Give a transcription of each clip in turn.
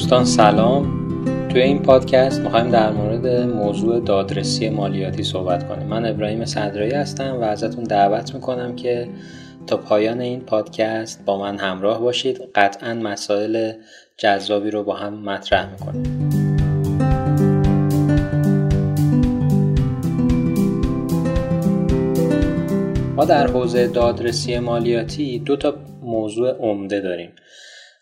دوستان سلام. توی این پادکست می‌خوایم در مورد موضوع دادرسی مالیاتی صحبت کنیم. من ابراهیم صدرایی هستم و ازتون دعوت می‌کنم که تا پایان این پادکست با من همراه باشید. قطعا مسائل جذابی رو با هم مطرح می‌کنیم. ما در حوزه دادرسی مالیاتی دو تا موضوع عمده داریم.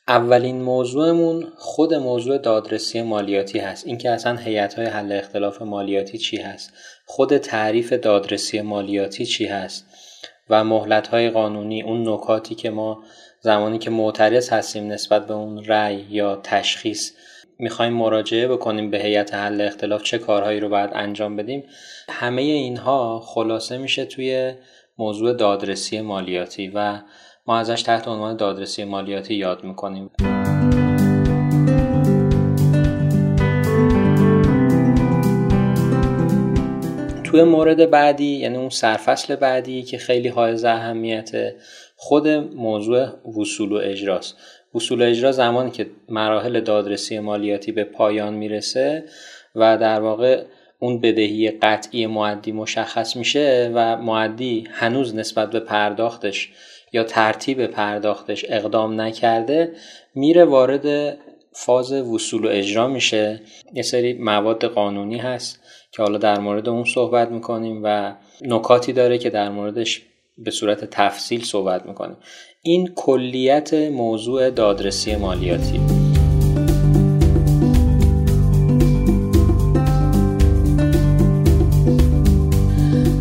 اولین موضوعمون خود موضوع دادرسی مالیاتی هست. اینکه اصلا هیئت های حل اختلاف مالیاتی چی هست؟ خود تعریف دادرسی مالیاتی چی هست؟ و مهلت های قانونی اون نکاتی که ما زمانی که معترض هستیم نسبت به اون رأی یا تشخیص می‌خوایم مراجعه بکنیم به هیئت حل اختلاف چه کارهایی رو باید انجام بدیم همه اینها خلاصه میشه توی موضوع دادرسی مالیاتی. و ما ازش تحت عنوان دادرسی مالیاتی یاد می‌کنیم. توی مورد بعدی یعنی اون سرفصل بعدی که خیلی حائز اهمیت خود موضوع وصول و اجراست. وصول و اجرا زمانی که مراحل دادرسی مالیاتی به پایان می‌رسه و در واقع اون بدهی قطعی معدی مشخص میشه و معدی هنوز نسبت به پرداختش یا ترتیب پرداختش اقدام نکرده میره وارد فاز وصول و اجرا میشه. یه سری مواد قانونی هست که حالا در مورد اون صحبت می‌کنیم و نکاتی داره که در موردش به صورت تفصیل صحبت می‌کنیم. این کلیت موضوع دادرسی مالیاتی.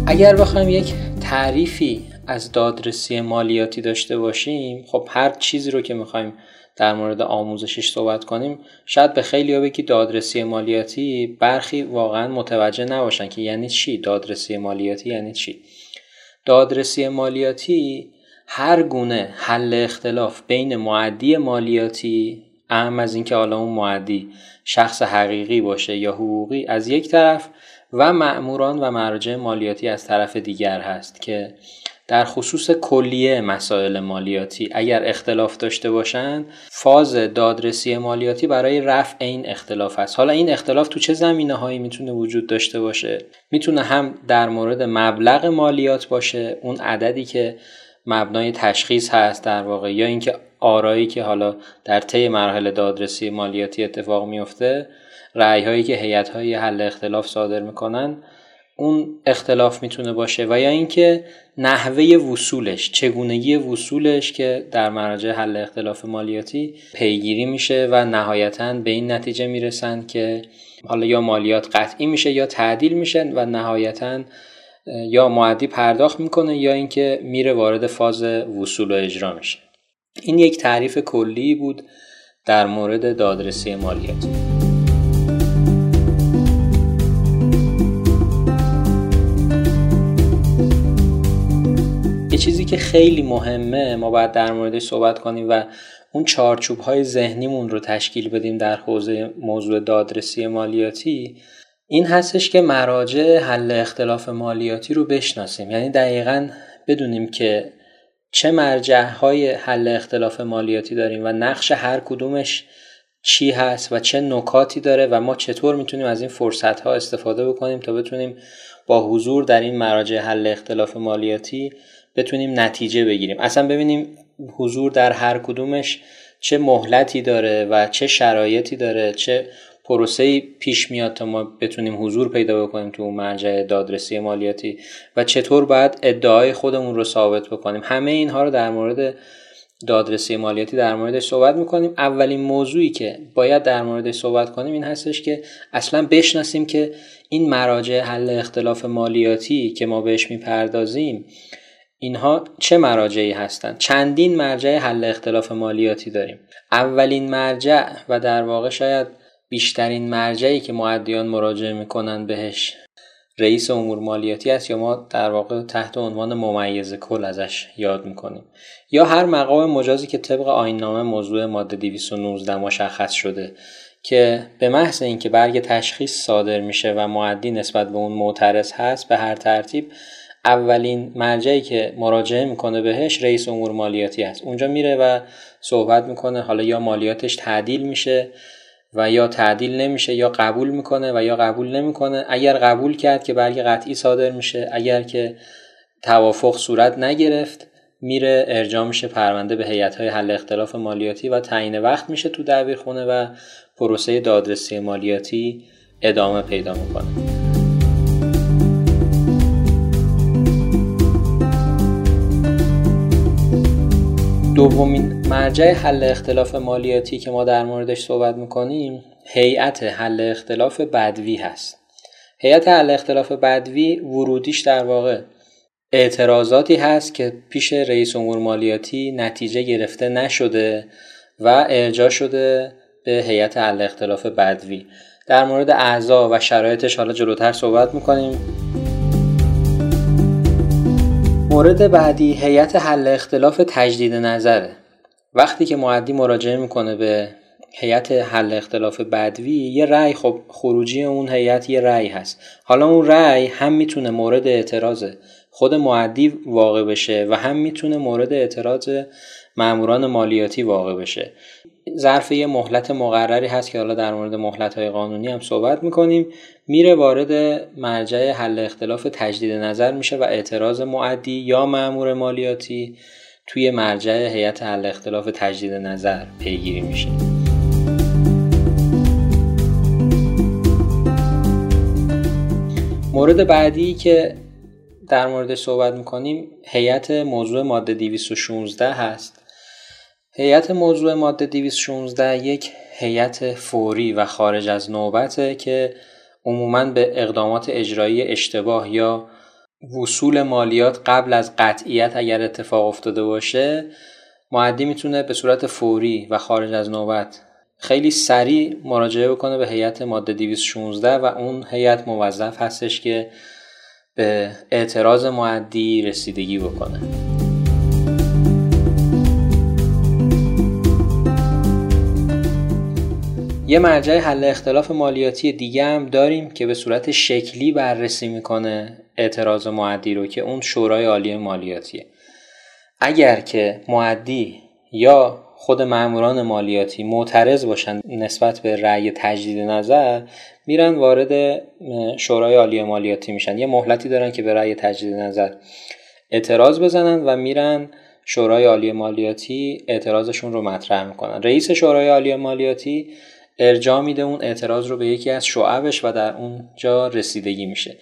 اگر بخوایم یک تعریفی از دادرسی مالیاتی داشته باشیم خب هر چیزی رو که می‌خوایم در مورد آموزشش صحبت کنیم شاید به خیلی ها بگی دادرسی مالیاتی برخی واقعا متوجه نباشن که یعنی چی؟ دادرسی مالیاتی یعنی چی؟ دادرسی مالیاتی هر گونه حل اختلاف بین معدی مالیاتی اهم از اینکه حالا اون معدی شخص حقیقی باشه یا حقوقی از یک طرف و مأموران و مراجع مالیاتی از طرف دیگر هست که در خصوص کلیه مسائل مالیاتی اگر اختلاف داشته باشند فاز دادرسی مالیاتی برای رفع این اختلاف است. حالا این اختلاف تو چه زمینه هایی می‌تونه وجود داشته باشه؟ می‌تونه هم در مورد مبلغ مالیات باشه اون عددی که مبنای تشخیص هست در واقع یا اینکه آرایی که حالا در طی مراحل دادرسی مالیاتی اتفاق میفته رأی هایی که هیئت های حل اختلاف صادر می‌کنن اون اختلاف می‌تونه باشه و یا اینکه نحوه وصولش چگونگی وصولش که در مراجع حل اختلاف مالیاتی پیگیری میشه و نهایتا به این نتیجه می‌رسن که حالا یا مالیات قطعی میشه یا تعدیل میشه و نهایتا یا معدی پرداخت می‌کنه یا اینکه میره وارد فاز وصول و اجرا میشه. این یک تعریف کلی بود در مورد دادرسی مالیاتی. که خیلی مهمه ما باید در موردش صحبت کنیم و اون چارچوب های ذهنیمون رو تشکیل بدیم در حوزه موضوع دادرسی مالیاتی. این هستش که مراجع حل اختلاف مالیاتی رو بشناسیم. یعنی دقیقا بدونیم که چه مرجع های حل اختلاف مالیاتی داریم و نقش هر کدومش چی هست و چه نکاتی داره و ما چطور می‌تونیم از این فرصت ها استفاده بکنیم تا بتونیم با حضور در این مراجع حل اختلاف مالیاتی بتونیم نتیجه بگیریم. اصلا ببینیم حضور در هر کدومش چه مهلتی داره و چه شرایطی داره چه پروسه پیش میاد تا ما بتونیم حضور پیدا بکنیم تو مرجع دادرسی مالیاتی و چطور باید ادعای خودمون رو ثابت بکنیم. همه اینها رو در مورد دادرسی مالیاتی در موردش صحبت می‌کنیم. اولین موضوعی که باید در موردش صحبت کنیم این هستش که اصلا بشناسیم که این مراجع حل اختلاف مالیاتی که ما بهش می‌پردازیم اینها چه مراجعی هستند؟ چندین مرجع حل اختلاف مالیاتی داریم. اولین مرجع و در واقع شاید بیشترین مرجعی که معدیان مراجعه می‌کنن بهش رئیس امور مالیاتی است یا ما در واقع تحت عنوان ممیز کل ازش یاد می‌کنیم. یا هر مقام مجازی که طبق آیننامه موضوع ماده 219 مشخص شده که به محض اینکه برگ تشخیص صادر میشه و معدی نسبت به اون معترض هست به هر ترتیب اولین مرجعی که مراجعه می‌کنه بهش رئیس امور مالیاتی است. اونجا میره و صحبت می‌کنه حالا یا مالیاتش تعدیل میشه و یا تعدیل نمیشه یا قبول می‌کنه و یا قبول نمی‌کنه. اگر قبول کرد که برگ قطعی صادر میشه اگر که توافق صورت نگرفت میره ارجاع میشه پرونده به هیئت های حل اختلاف مالیاتی و تعیین وقت میشه تو دبیرخونه و پروسه دادرسی مالیاتی ادامه پیدا می‌کنه. دومین مرجع حل اختلاف مالیاتی که ما در موردش صحبت می‌کنیم هیئت حل اختلاف بدوی هست. هیئت حل اختلاف بدوی ورودیش در واقع اعتراضاتی هست که پیش رئیس امور مالیاتی نتیجه گرفته نشده و ارجاع شده به هیئت حل اختلاف بدوی. در مورد اعضا و شرایطش حالا جلوتر صحبت می‌کنیم. مورد بعدی هیئت حل اختلاف تجدید نظره. وقتی که معدی مراجعه می‌کنه به هیئت حل اختلاف بدوی یه رأی خب خروجی اون هیئت یه رأی هست. حالا اون رأی هم می‌تونه مورد اعتراض خود معدی واقع بشه و هم می‌تونه مورد اعتراض ماموران مالیاتی واقع بشه. ظرف یه مهلت مقرری هست که حالا در مورد مهلت های قانونی هم صحبت می‌کنیم. میره وارد مرجع حل اختلاف تجدید نظر میشه و اعتراض معدی یا مامور مالیاتی توی مرجع هیئت حل اختلاف تجدید نظر پیگیری میشه. مورد بعدی که در مورد صحبت می‌کنیم هیئت موضوع ماده 216 هست. هیئت موضوع ماده 216 یک هیئت فوری و خارج از نوبته که عموما به اقدامات اجرایی اشتباه یا وصول مالیات قبل از قطعیت اگر اتفاق افتاده باشه معدی می‌تونه به صورت فوری و خارج از نوبت خیلی سریع مراجعه بکنه به هیئت ماده 216 و اون هیئت موظف هستش که به اعتراض معدی رسیدگی بکنه. یه مرجع حل اختلاف مالیاتی دیگه هم داریم که به صورت شکلی بررسی می‌کنه اعتراض معدی رو که اون شورای عالی مالیاتیه. اگر که معدی یا خود ماموران مالیاتی معترض باشن نسبت به رأی تجدید نظر میرن وارد شورای عالی مالیاتی میشن. یه مهلتی دارن که به رأی تجدید نظر اعتراض بزنن و میرن شورای عالی مالیاتی اعتراضشون رو مطرح می‌کنن. رئیس شورای عالی مالیاتی ارجاع میده اون اعتراض رو به یکی از شعبش و در اونجا رسیدگی میشه.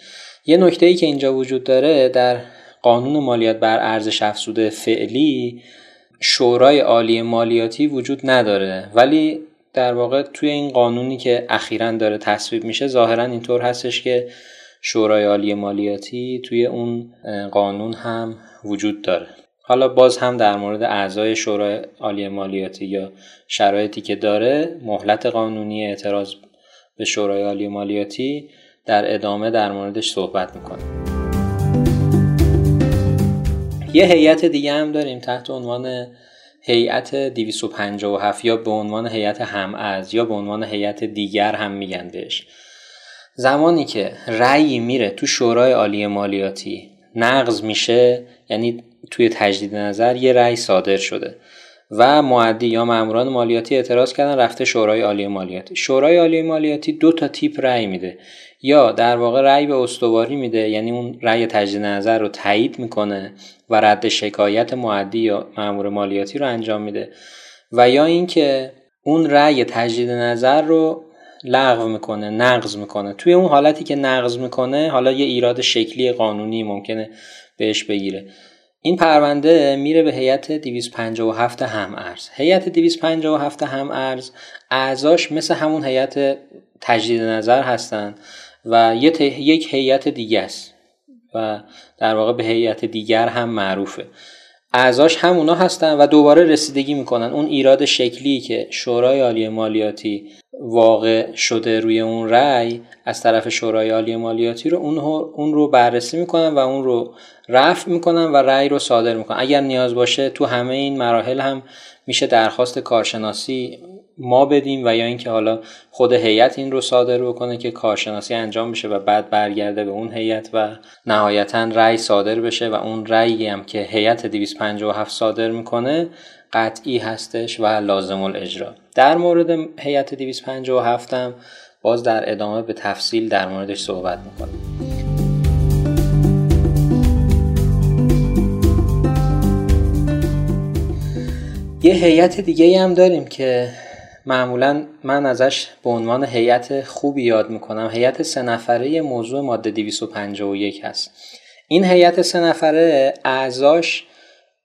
یه نکته ای که اینجا وجود داره در قانون مالیات بر ارزش افزوده فعلی شورای عالی مالیاتی وجود نداره. ولی در واقع توی این قانونی که اخیرا داره تصویب میشه ظاهرا اینطور هستش که شورای عالی مالیاتی توی اون قانون هم وجود داره. حالا باز هم در مورد اعضای شورای عالی مالیاتی یا شرایطی که داره مهلت قانونی اعتراض به شورای عالی مالیاتی در ادامه در موردش صحبت می‌کنه یه هیئت دیگه هم داریم تحت عنوان هیئت 257 یا به عنوان هیئت از یا به عنوان هیئت دیگر هم میگن بهش. زمانی که رأی میره تو شورای عالی مالیاتی نقض میشه یعنی توی تجدید نظر یه رأی صادر شده. و معدی یا ماموران مالیاتی اعتراض کردن رفته شورای عالی مالیاتی. شورای عالی مالیاتی دو تا تیپ رأی میده. یا در واقع رأی به استواری میده یعنی اون رأی تجدید نظر رو تایید می‌کنه و رد شکایت معدی یا مامور مالیاتی رو انجام میده. و یا اینکه اون رأی تجدید نظر رو لغو می‌کنه نقض می‌کنه. توی اون حالتی که نقض می‌کنه حالا یه ایراد شکلی قانونی ممکنه بهش بگیره. این پرونده میره به هیئت 257 هم ارز هیئت 257 هم ارز اعضاش مثل همون هیئت تجدید نظر هستن و یک هیئت دیگه است و در واقع به هیئت دیگر هم معروفه. اعضاش همونا هستن و دوباره رسیدگی می‌کنن. اون ایراد شکلی که شورای عالی مالیاتی واقع شده روی اون رأی از طرف شورای عالی مالیاتی رو اون, رو بررسی می‌کنن و اون رو رفع می‌کنن و رأی رو صادر می‌کنن. اگر نیاز باشه تو همه این مراحل هم میشه درخواست کارشناسی ما بدیم و یا اینکه حالا خود هیئت این رو صادر بکنه که کارشناسی انجام بشه و بعد برگرده به اون هیئت و نهایتا رأی صادر بشه و اون رأیی هم که هیئت 257 صادر می‌کنه قطعی هستش و لازم الاجرا. در مورد هیئت 257 هم باز در ادامه به تفصیل در موردش صحبت می‌کنیم. یه هیئت دیگه هم داریم که معمولا من ازش به عنوان هیئت خوبی یاد می‌کنم. هیئت سه نفره موضوع ماده 251 هست. این هیئت سه نفره اعضاش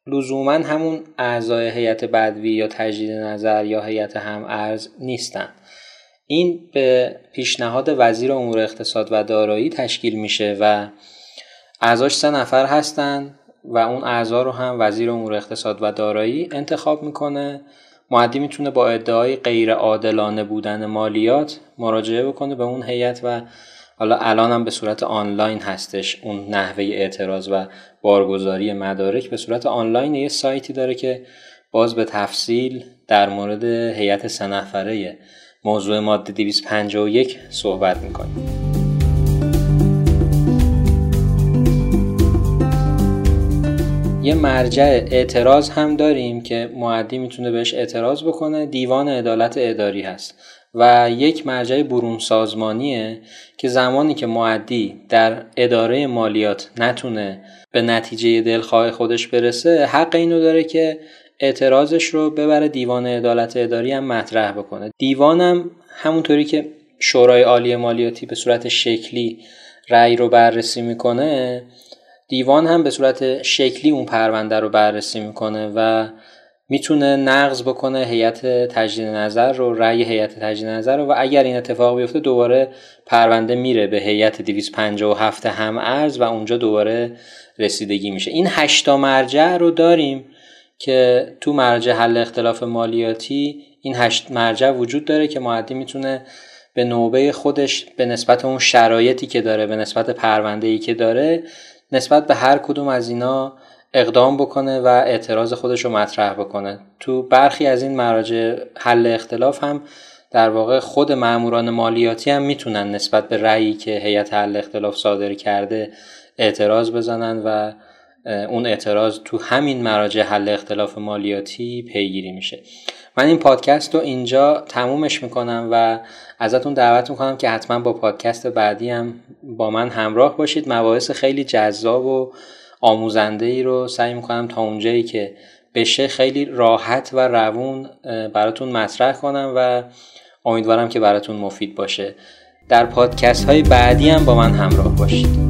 لزوما همون اعضای هیئت بدوی یا تجدید نظر یا هیئت هم ارز نیستن. این به پیشنهاد وزیر امور اقتصاد و دارایی تشکیل میشه و اعضاش سه نفر هستن و اون اعضا رو هم وزیر امور اقتصاد و دارایی انتخاب می‌کنه. معدی می‌تونه با ادعای غیر عادلانه بودن مالیات مراجعه بکنه به اون هیئت و حالا الان هم به صورت آنلاین هستش اون نحوه اعتراض و بارگذاری مدارک به صورت آنلاین یه سایتی داره که باز به تفصیل در مورد هیئت سه نفره موضوع ماده 251 صحبت می‌کنیم یه مرجع اعتراض هم داریم که معدی می‌تونه بهش اعتراض بکنه. دیوان عدالت اداری هست و یک مرجع برون سازمانیه که زمانی که معدی در اداره مالیات نتونه به نتیجه دلخواه خودش برسه حق اینو داره که اعتراضش رو ببره دیوان عدالت اداری هم مطرح بکنه. دیوانم همونطوری که شورای عالی مالیاتی به صورت شکلی رأی رو بررسی می‌کنه دیوان هم به صورت شکلی اون پرونده رو بررسی می‌کنه و می‌تونه نقض بکنه هیئت تجدید نظر رو رأی هیئت تجدید نظر رو و اگر این اتفاق بیفته دوباره پرونده میره به هیئت 257 هم ارز و اونجا دوباره رسیدگی میشه. این هشتا مرجع رو داریم که تو مرجع حل اختلاف مالیاتی این هشت مرجع وجود داره که معدی می‌تونه به نوبه خودش به نسبت اون شرایطی که داره به نسبت پرونده ای که داره نسبت به هر کدوم از اینا اقدام بکنه و اعتراض خودش رو مطرح بکنه. تو برخی از این مراجع حل اختلاف هم در واقع خود ماموران مالیاتی هم می‌تونن نسبت به رأیی که هیئت حل اختلاف صادر کرده اعتراض بزنن و اون اعتراض تو همین مراجع حل اختلاف مالیاتی پیگیری میشه. من این پادکست رو اینجا تمومش می‌کنم و ازتون دعوت می‌کنم که حتما با پادکست بعدی هم با من همراه باشید. مباحث خیلی جذاب و آموزنده ای رو سعی می‌کنم تا اونجایی که بشه خیلی راحت و روون براتون مطرح کنم و امیدوارم که براتون مفید باشه. در پادکست های بعدی هم با من همراه باشید.